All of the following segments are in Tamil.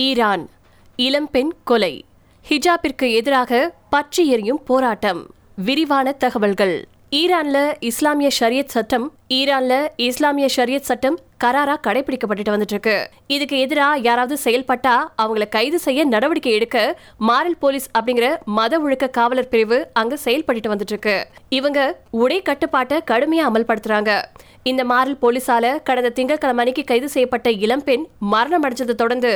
ஈரான். இளம்பெண் கொலை. ஹிஜாபிற்கு எதிராக பற்றி எரியும் போராட்டம். விரிவான தகவல்கள். ஈரான்ல இஸ்லாமிய ஷரியத் சட்டம் ஈரான்ல இஸ்லாமிய ஷரியத் சட்டம் கராரா கடைபிடிக்கப்பட்டு வந்துட்டு இருக்கு இதுக்கு எதிராக யாராவது செயல்பட்டா அவங்கள கைது செய்ய நடவடிக்கை எடுக்க மாரல் போலீஸ் அப்படிங்கிற மத ஒழுக்க காவலர் பிரிவு அங்க செயல்பட்டு வந்துட்டு இருக்கு இவங்க உடை கட்டுப்பாட்டை கடுமையா அமல்படுத்துறாங்க. இந்த மாரல் போலீஸால கடந்த திங்கட்கிழமை அன்னைக்கு கைது செய்யப்பட்ட இளம்பெண் மரணம் அடைஞ்சதை தொடர்ந்து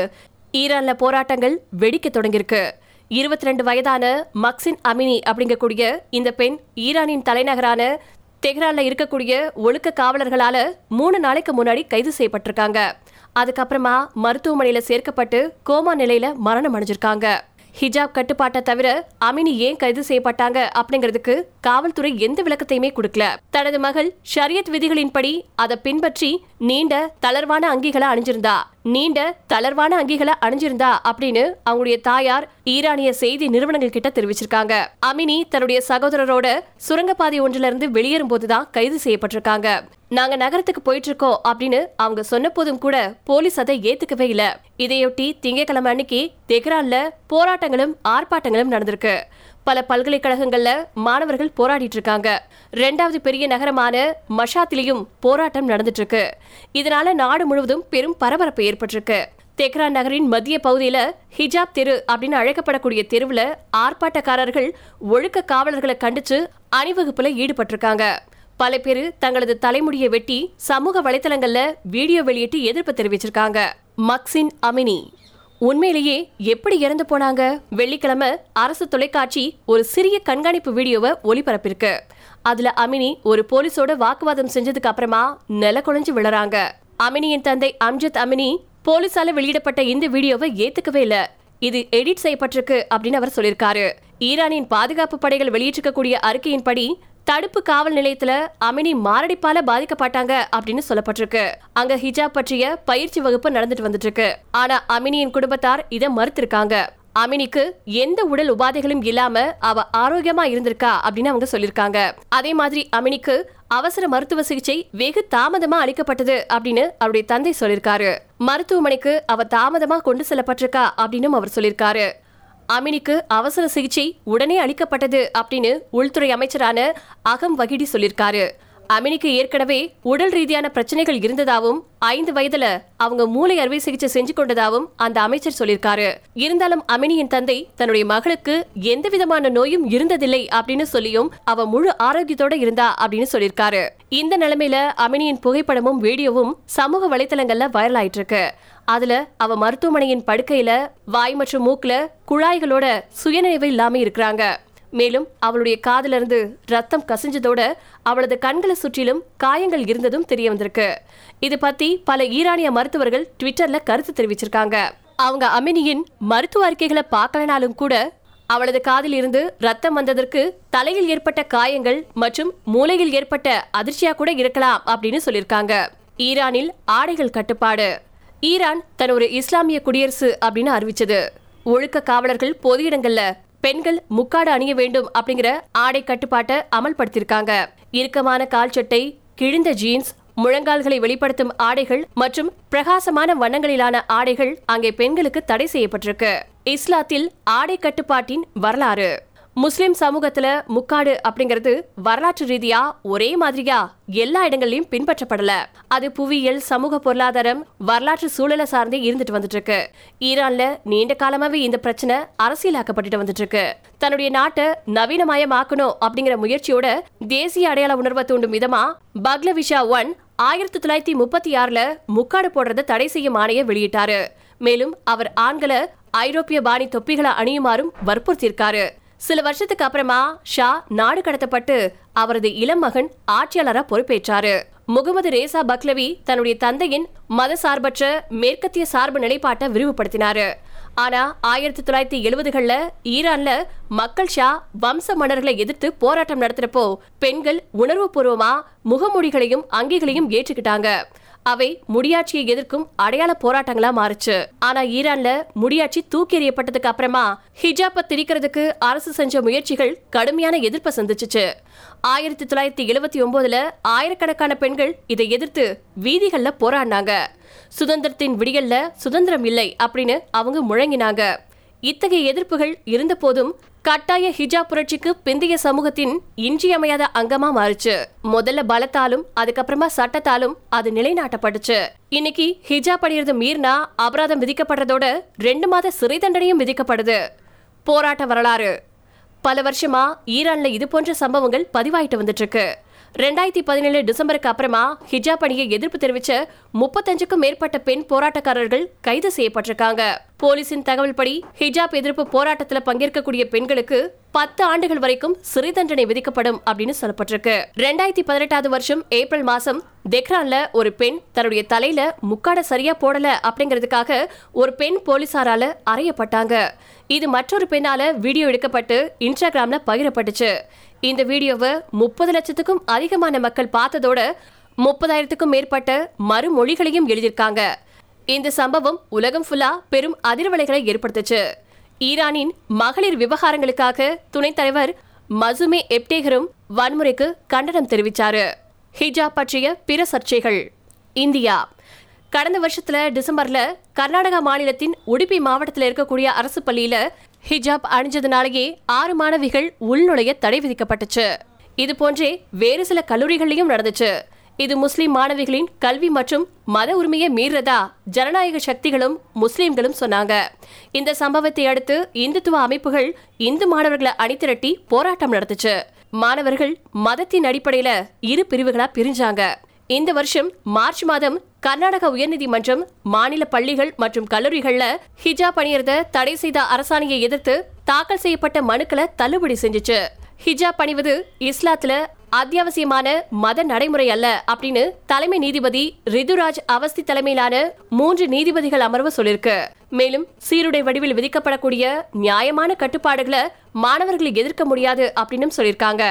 ஈரான்ல போராட்டங்கள் வெடிக்க தொடங்கியிருக்கு. இருபத்தி ரெண்டு வயதான மக்சின் அமினி அப்படிங்கக்கூடிய இந்த பெண் ஈரானின் தலைநகரான தெஹ்ரான்ல இருக்கக்கூடிய ஒழுக்க காவலர்களால மூணு நாளைக்கு முன்னாடி கைது செய்யப்பட்டிருக்காங்க. அதுக்கப்புறமா மருத்துவமனையில சேர்க்கப்பட்டு கோமா நிலையில மரணம் அடைஞ்சிருக்காங்க. ஹிஜாப் கட்டுப்பாட்டை தவிர அமினி ஏன் கைது செய்யப்பட்டாங்க அப்படிங்கிறதுக்கு காவல்துறை எந்த விளக்கத்தையுமே கொடுக்கல. தனது மகள் ஷரியத் விதிகளின்படி அதை பின்பற்றி நீண்ட தளர்வான அங்கிகளை அணிஞ்சிருந்தா. நீண்ட தளர்வான அங்கிகளை அணிஞ்சிருந்தா அப்படின்னு அவங்களுடைய தாயார் ஈரானிய செய்தி நிறுவனங்கள் கிட்ட தெரிவிச்சிருக்காங்க. அமினி தன்னுடைய சகோதரரோட சுரங்கப்பாதை ஒன்றிலிருந்து வெளியேறும் போதுதான் கைது செய்யப்பட்டிருக்காங்க. நாங்க நகரத்துக்கு போயிட்டு இருக்கோம் அப்படின்னு அவங்க சொன்ன போதும் கூட போலீஸ் அதை ஏத்துக்கவே இல்ல. இதையொட்டி திங்கட்கிழமை அன்னைக்கு தெஹ்ரான்ல போராட்டங்களும் ஆர்ப்பாட்டங்களும் நடந்திருக்கு. பல பல்கலைக்கழகங்கள்ல மாணவர்கள் போராடிட்டு இருக்காங்க. ரெண்டாவது பெரிய நகரமான மஷாத்திலையும் போராட்டம் நடந்துட்டு இருக்கு இதனால நாடு முழுவதும் பெரும் பரபரப்பு ஏற்பட்டிருக்கு. தெஹ்ரான் நகரின் மத்திய பகுதியில ஹிஜாப் தெரு அப்படின்னு அழைக்கப்படக்கூடிய தெருவுல ஆர்ப்பாட்டக்காரர்கள் ஒழுக்க காவலர்களை கண்டிச்சு அணிவகுப்புல ஈடுபட்டிருக்காங்க. பல பேர் தங்களது தலைமுடியை வெட்டி சமூக வலைதளங்கள்ல வீடியோ வெளியிட்டு எதிர்ப்பு தெரிவிச்சிருக்காங்க. மக்சின் அமினி. உண்மையிலேயே எப்படி இறந்து போனாங்க? வெள்ளிக்கிழமை அரசு தொலைக்காட்சி ஒரு சிறிய கண்காணிப்பு வீடியோவை ஒளிபரப்பிருக்கு. அதுல அமினி ஒரு போலீஸோட வாக்குவாதம் செஞ்சதுக்கு அப்புறமா நில குழஞ்சு விழறாங்க. அமினியின் தந்தை அம்ஜத் அமினி போலீஸால வெளியிடப்பட்ட இந்த வீடியோவை ஏத்துக்கவே இல்ல. இது எடிட் செய்யப்பட்டிருக்கு அப்படின்னு அவர் சொல்லியிருக்காரு. ஈரானின் பாதுகாப்பு படைகள் வெளியிட்டிருக்கக்கூடிய அறிக்கையின்படி தடுப்பு காவல் நிலையத்துல அமினி மாரடைப்பால பாதிக்கப்பட்டாங்க அப்படின்னு சொல்லப்பட்டிருக்கு. அங்க ஹிஜாப் பற்றிய பயிற்சி வகுப்பு நடந்துட்டு வந்துட்டு இருக்கு ஆனா அமினியின் குடும்பத்தார் இதை மறுத்திருக்காங்க. அமினிக்கு எந்த உடல் உபாதைகளும் இல்லாம அவ ஆரோக்கியமா இருந்திருக்கா அப்படின்னு அவங்க சொல்லிருக்காங்க அதே மாதிரி அமினிக்கு அவசர மருத்துவ சிகிச்சை வெகு தாமதமா அளிக்கப்பட்டது அப்படின்னு அவருடைய தந்தை சொல்லிருக்காரு மருத்துவமனைக்கு அவ தாமதமா கொண்டு செல்லப்பட்டிருக்கா அப்படின்னு அவர் சொல்லிருக்காரு அமினிக்கு அவசர சிகிச்சை உடனே அளிக்கப்பட்டது அப்படின்னு உள்துறை அமைச்சரான அகம் வகிடி சொல்லியிருக்காரு. அமினிக்கு ஏற்கனவே உடல் ரீதியான பிரச்சனைகள் இருந்ததாவும் ஐந்து வயதுல அவங்க மூளை அறுவை சிகிச்சை செஞ்சு கொண்டதாவும் அந்த அமைச்சர் சொல்லியிருக்காரு. இருந்தாலும் அமினியின் தந்தை தன்னுடைய மகளுக்கு எந்த விதமான நோயும் இருந்ததில்லை அப்படின்னு சொல்லியும் அவ முழு ஆரோக்கியத்தோட இருந்தா அப்படின்னு சொல்லியிருக்காரு. இந்த நிலைமையில அமினியின் புகைப்படமும் வீடியோவும் சமூக வலைத்தளங்கள்ல வைரல் ஆயிட்டு இருக்கு அதுல அவ மருத்துவமனையின் படுக்கையில வாய் மற்றும் மூக்குல குழாய்களோட சுயநினைவு இல்லாம இருக்கிறாங்க. மேலும் அவளுடைய காதிலிருந்து ரத்தம் கசிஞ்சதோட அவளது கண்களை சுற்றிலும் காயங்கள் இருந்ததும் தெரிய வந்திருக்கு. இது பத்தி பல ஈரானிய மருத்துவர்கள் ட்விட்டர்ல கருத்து தெரிவிச்சிருக்காங்க. அவங்க அமினியின் மருத்துவ அறிக்கைகளை பார்க்கலனாலும் கூட அவளது காதில் இருந்து ரத்தம் வந்ததற்கு தலையில் ஏற்பட்ட காயங்கள் மற்றும் மூளையில் ஏற்பட்ட அதிர்ச்சியா கூட இருக்கலாம் அப்படின்னு சொல்லியிருக்காங்க. ஈரானில் ஆடைகள் கட்டுப்பாடு. ஈரான் தன் ஒரு இஸ்லாமிய குடியரசு அப்படின்னு அறிவிச்சது. ஒழுக்க காவலர்கள் பொது இடங்கள்ல பெண்கள் முக்காடு அணிய வேண்டும் அப்படிங்கிற ஆடை கட்டுப்பாட்டை அமல்படுத்தியிருக்காங்க. இறுக்கமான கால் சட்டை கிழிந்த ஜீன்ஸ் முழங்கால்களை வெளிப்படுத்தும் ஆடைகள் மற்றும் பிரகாசமான வண்ணங்களிலான ஆடைகள் அங்கே பெண்களுக்கு தடை செய்யப்பட்டிருக்கு. இஸ்லாத்தில் ஆடை கட்டுப்பாட்டின் வரலாறு. முஸ்லிம் சமூகத்துல முக்காடு அப்படிங்கிறது வரலாற்று ரீதியா ஒரே மாதிரியா எல்லா இடங்கள்லயும் பின்பற்றப்படல. அது புவியியல் சமூக பொருளாதாரம் வரலாற்று சூழலை சார்ந்தே இருந்துட்டு வந்துட்டு இருக்கு ஈரான்ல நீண்ட காலமாவே இந்த பிரச்சனை அரசியலாக்கப்பட்டுட்டு வந்துட்டு இருக்கு தன்னுடைய நாட்டை நவீனமயமாக்கணும் அப்படிங்கிற முயற்சியோட தேசிய அடையாள உணர்வை தூண்டும் விதமா பக்லவிஷா ஒன் ஆயிரத்தி தொள்ளாயிரத்தி முப்பத்தி ஆறுல முக்காடு போடுறத தடை செய்யும் ஆணையை வெளியிட்டாரு. மேலும் அவர் ஆண்களை ஐரோப்பிய பாணி தொப்பிகளை அணியுமாறும் வற்புறுத்தியிருக்காரு. சில வருஷத்துக்கு அப்புறமா ஷா நாடு கடத்தப்பட்டு அவரது இளம் மகன் ஆட்சியாளரா பொறுப்பேற்றாரு. முகமது ரேசா பக்லவி தன்னுடைய தந்தையின் மதசார்பற்ற மேற்கத்திய சார்பு நிலைப்பாட்டை விரிவுபடுத்தினாரு. ஆனா ஆயிரத்தி தொள்ளாயிரத்தி எழுபதுகள்ல ஈரான்ல மக்கள் ஷா வம்ச மன்னர்களை எதிர்த்து போராட்டம் நடத்துறப்போ பெண்கள் உணர்வுபூர்வமா முகமூடிகளையும் அங்கிகளையும் ஏற்றுக்கிட்டாங்க. அவை முடியாட்சியை எதிர்க்கும் அடையாள போராட்டங்களா மாறுச்சு. ஆனா ஈரான்ல முடியாட்சி தூக்கி எறியப்பட்டதுக்கு அப்புறமா ஹிஜாப்ப திரிக்கிறதுக்கு அரசு செஞ்ச முயற்சிகள் கடுமையான எதிர்ப்பை சந்திச்சுச்சு. ஆயிரத்தி தொள்ளாயிரத்தி எழுபத்தி ஒன்பதுல ஆயிரக்கணக்கான பெண்கள் இதை எதிர்த்து வீதிகள்ல போராடினாங்க. சுதந்திரத்தின் விடியல்ல சுதந்திரம் இல்லை அப்படின்னு அவங்க முழங்கினாங்க. இத்தகைய எதிர்ப்புகள் இருந்த போதும் கட்டாய ஹிஜாப் புரட்சிக்கு பிந்தைய சமூகத்தின் இன்றியமையாத அங்கமா மாறுச்சு. முதல்ல பலத்தாலும் அதுக்கப்புறமா சட்டத்தாலும் அது நிலைநாட்டப்பட்டுச்சு. இன்னைக்கு ஹிஜாப் அணியறது மீறினா அபராதம் விதிக்கப்படுறதோட ரெண்டு மாத சிறை தண்டனையும் விதிக்கப்படுது. போராட்ட வரலாறு. பல வருஷமா ஈரான்ல இது போன்ற சம்பவங்கள் பதிவாயிட்டு வந்துட்டு இருக்கு. ரெண்டாயிரத்தி பதினேழு டிசம்பருக்கு அப்புறமா ஹிஜாப் அணியை எதிர்ப்பு தெரிவிச்ச முப்பத்தஞ்சுக்கும் மேற்பட்ட பெண் போராட்டக்காரர்கள் கைது செய்யப்பட்டிருக்காங்க. போலீசின் தகவல் படி ஹிஜாப் எதிர்ப்பு போராட்டத்தில் பங்கேற்கக்கூடிய பெண்களுக்கு பத்து ஆண்டுகள் வரைக்கும் சிறை தண்டனை விதிக்கப்படும் அப்படின்னு சொல்லப்பட்டிருக்கு. ரெண்டாயிரத்தி பதினெட்டாவது வருஷம் ஏப்ரல் மாசம் தெஹ்ரான்ல ஒரு பெண் தன்னுடைய தலையில முக்காட சரியா போடல அப்படிங்கிறதுக்காக ஒரு பெண் போலீசாரால அறையப்பட்டாங்க. இது மற்றொரு பெண்ணால வீடியோ எடுக்கப்பட்டு இன்ஸ்டாகிராம்ல பகிரப்பட்டுச்சு. இந்த வீடியோவை முப்பது லட்சத்துக்கும் அதிகமான மக்கள் பார்த்ததோட முப்பதாயிரத்துக்கும் மேற்பட்ட மறுமொழிகளையும் எழுதியிருக்காங்க. இந்த சம்பவம் உலகம் ஃபுல்லா பெரும் அதிர்வலைகளை ஏற்படுத்துச்சு. ஈரானின் மகளிர் விவகாரங்களுக்காக துணைத் தலைவர் மசுமே எப்டேகரும் வன்முறைக்கு கண்டனம் தெரிவிச்சாரு. ஹிஜாப் பற்றிய பிற சர்ச்சைகள். இந்தியா. கடந்த வருஷத்துல டிசம்பர்ல கர்நாடகா மாநிலத்தின் உடுப்பி மாவட்டத்தில் இருக்கக்கூடிய அரசு பள்ளியில ஹிஜாப் அணிஞ்சதுனாலேயே ஆறு மாணவிகள் உள்நுழைய தடை விதிக்கப்பட்டுச்சு. இது போன்றே வேறு சில கல்லூரிகள்லயும் நடந்துச்சு. இது முஸ்லிம் மாணவிகளின் கல்வி மற்றும் மத உரிமையை மீறதா ஜனநாயக சக்திகளும் முஸ்லிம்களும் சொன்னாங்க. இந்த சம்பவத்தை அடுத்து இந்துத்துவ அமைப்புகள் இந்து மாணவர்களை அணிதிரட்டி போராட்டம் நடத்துச்சு. மாணவர்கள் மதத்தின் அடிப்படையில இரு பிரிவுகளா பிரிஞ்சாங்க. இந்த வருஷம் மார்ச் மாதம் கர்நாடக உயர்நீதிமன்றம் மாநில பள்ளிகள் மற்றும் கல்லூரிகள்ல ஹிஜாப் அணியறத தடை செய்த அரசாணையை எதிர்த்து தாக்கல் செய்யப்பட்ட மனுக்களை தள்ளுபடி செஞ்சுச்சு. ஹிஜாப் அணிவது இஸ்லாத்துல அத்தியாவசியமான மத நடைமுறை அல்ல அப்படின்னு தலைமை நீதிபதி ரிதுராஜ் அவஸ்தி தலைமையிலான மூன்று நீதிபதிகள் அமர்வு சொல்லிருக்கு. மேலும் சீருடை வடிவில் விதிக்கப்படக்கூடிய நியாயமான கட்டுப்பாடுகளை மாணவர்களை எதிர்க்க முடியாது அப்படின்னு சொல்லியிருக்காங்க.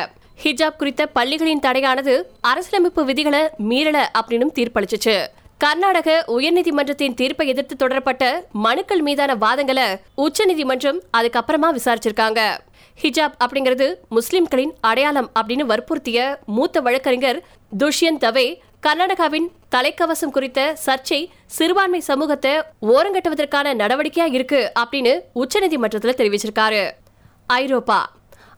ஹிஜாப் குறித்த பள்ளிகளின் தடையானது அரசியலமைப்பு விதிகளை மீறல அப்படின்னு தீர்ப்பளிச்சிச்சு. கர்நாடக உயர்நீதிமன்றத்தின் தீர்ப்பை எதிர்த்து தொடரப்பட்ட மனுக்கள் மீதான வாதங்களை உச்சநீதிமன்றம் அதுக்கப்புறமா விசாரிச்சிருக்காங்க. ஹிஜாப் அப்படிங்கிறது முஸ்லிம்களின் அடையாளம் அப்படின்னு வற்புறுத்திய மூத்த வழக்கறிஞர் துஷ்யந்த் தவே கர்நாடகாவின் தலைக்கவசம் குறித்த சர்ச்சை சிறுபான்மை சமூகத்தை ஓரங்கட்டுவதற்கான நடவடிக்கையா இருக்கு அப்படின்னு உச்சநீதிமன்றத்தில் தெரிவிச்சிருக்காரு. ஐரோப்பா.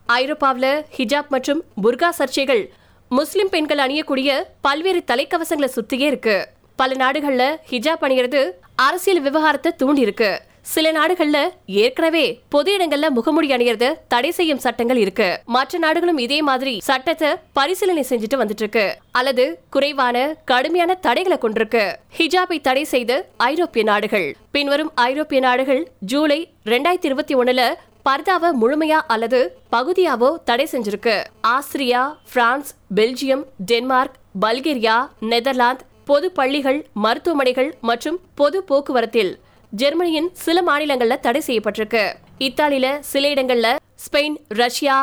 ஐரோப்பாவில் ஹிஜாப் மற்றும் புர்கா சர்ச்சைகள் முஸ்லிம் பெண்கள் அணியக்கூடிய பல்வேறு தலைக்கவசங்களை சுத்தியே இருக்கு. பல நாடுகள்ல ஹிஜாப் அணிகிறது அரசியல் விவகாரத்தை தூண்டிருக்கு சில நாடுகள்ல ஏற்கனவே பொது இடங்கள்ல முகமூடி அணியறத தடை செய்யும் சட்டங்கள் இருக்கு. மற்ற நாடுகளும் இதே மாதிரி சட்டத்தை பரிசீலனை செஞ்சுட்டு வந்துட்டு இருக்கு அல்லது குறைவான கடுமையான தடைகளை கொண்டிருக்கு. ஹிஜாபை தடை செய்த ஐரோப்பிய நாடுகள். பின்வரும் ஐரோப்பிய நாடுகள் ஜூலை ரெண்டாயிரத்தி இருபத்தி ஒண்ணுல பர்தாவை முழுமையா அல்லது பகுதியாவோ தடை செஞ்சிருக்கு. Austria France Belgium Denmark Bulgaria Netherlands பொது பள்ளிகள் மருத்துவமனைகள் மற்றும் பொது போக்குவரத்தில் ஜெர்மனியின் சில மாநிலங்களில் தடை செய்யப்பட்டிருக்கு. இத்தாலியில சில இடங்கள்ல Spain Russia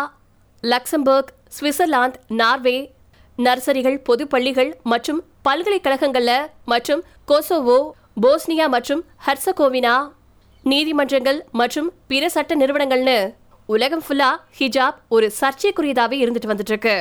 Luxembourg Switzerland Norway நர்சரிகள் பொது பள்ளிகள் மற்றும் பல்கலைக்கழகங்கள்ல மற்றும் கொசோவோ போஸ்னியா மற்றும் ஹர்சகோவினா நீதிமன்றங்கள் மற்றும் பிற சட்ட நிறுவனங்கள்னு உலகம் ஃபுல்லா ஹிஜாப் ஒரு சர்ச்சைக்குரியதாவே இருந்துட்டு வந்துட்டு இருக்கு.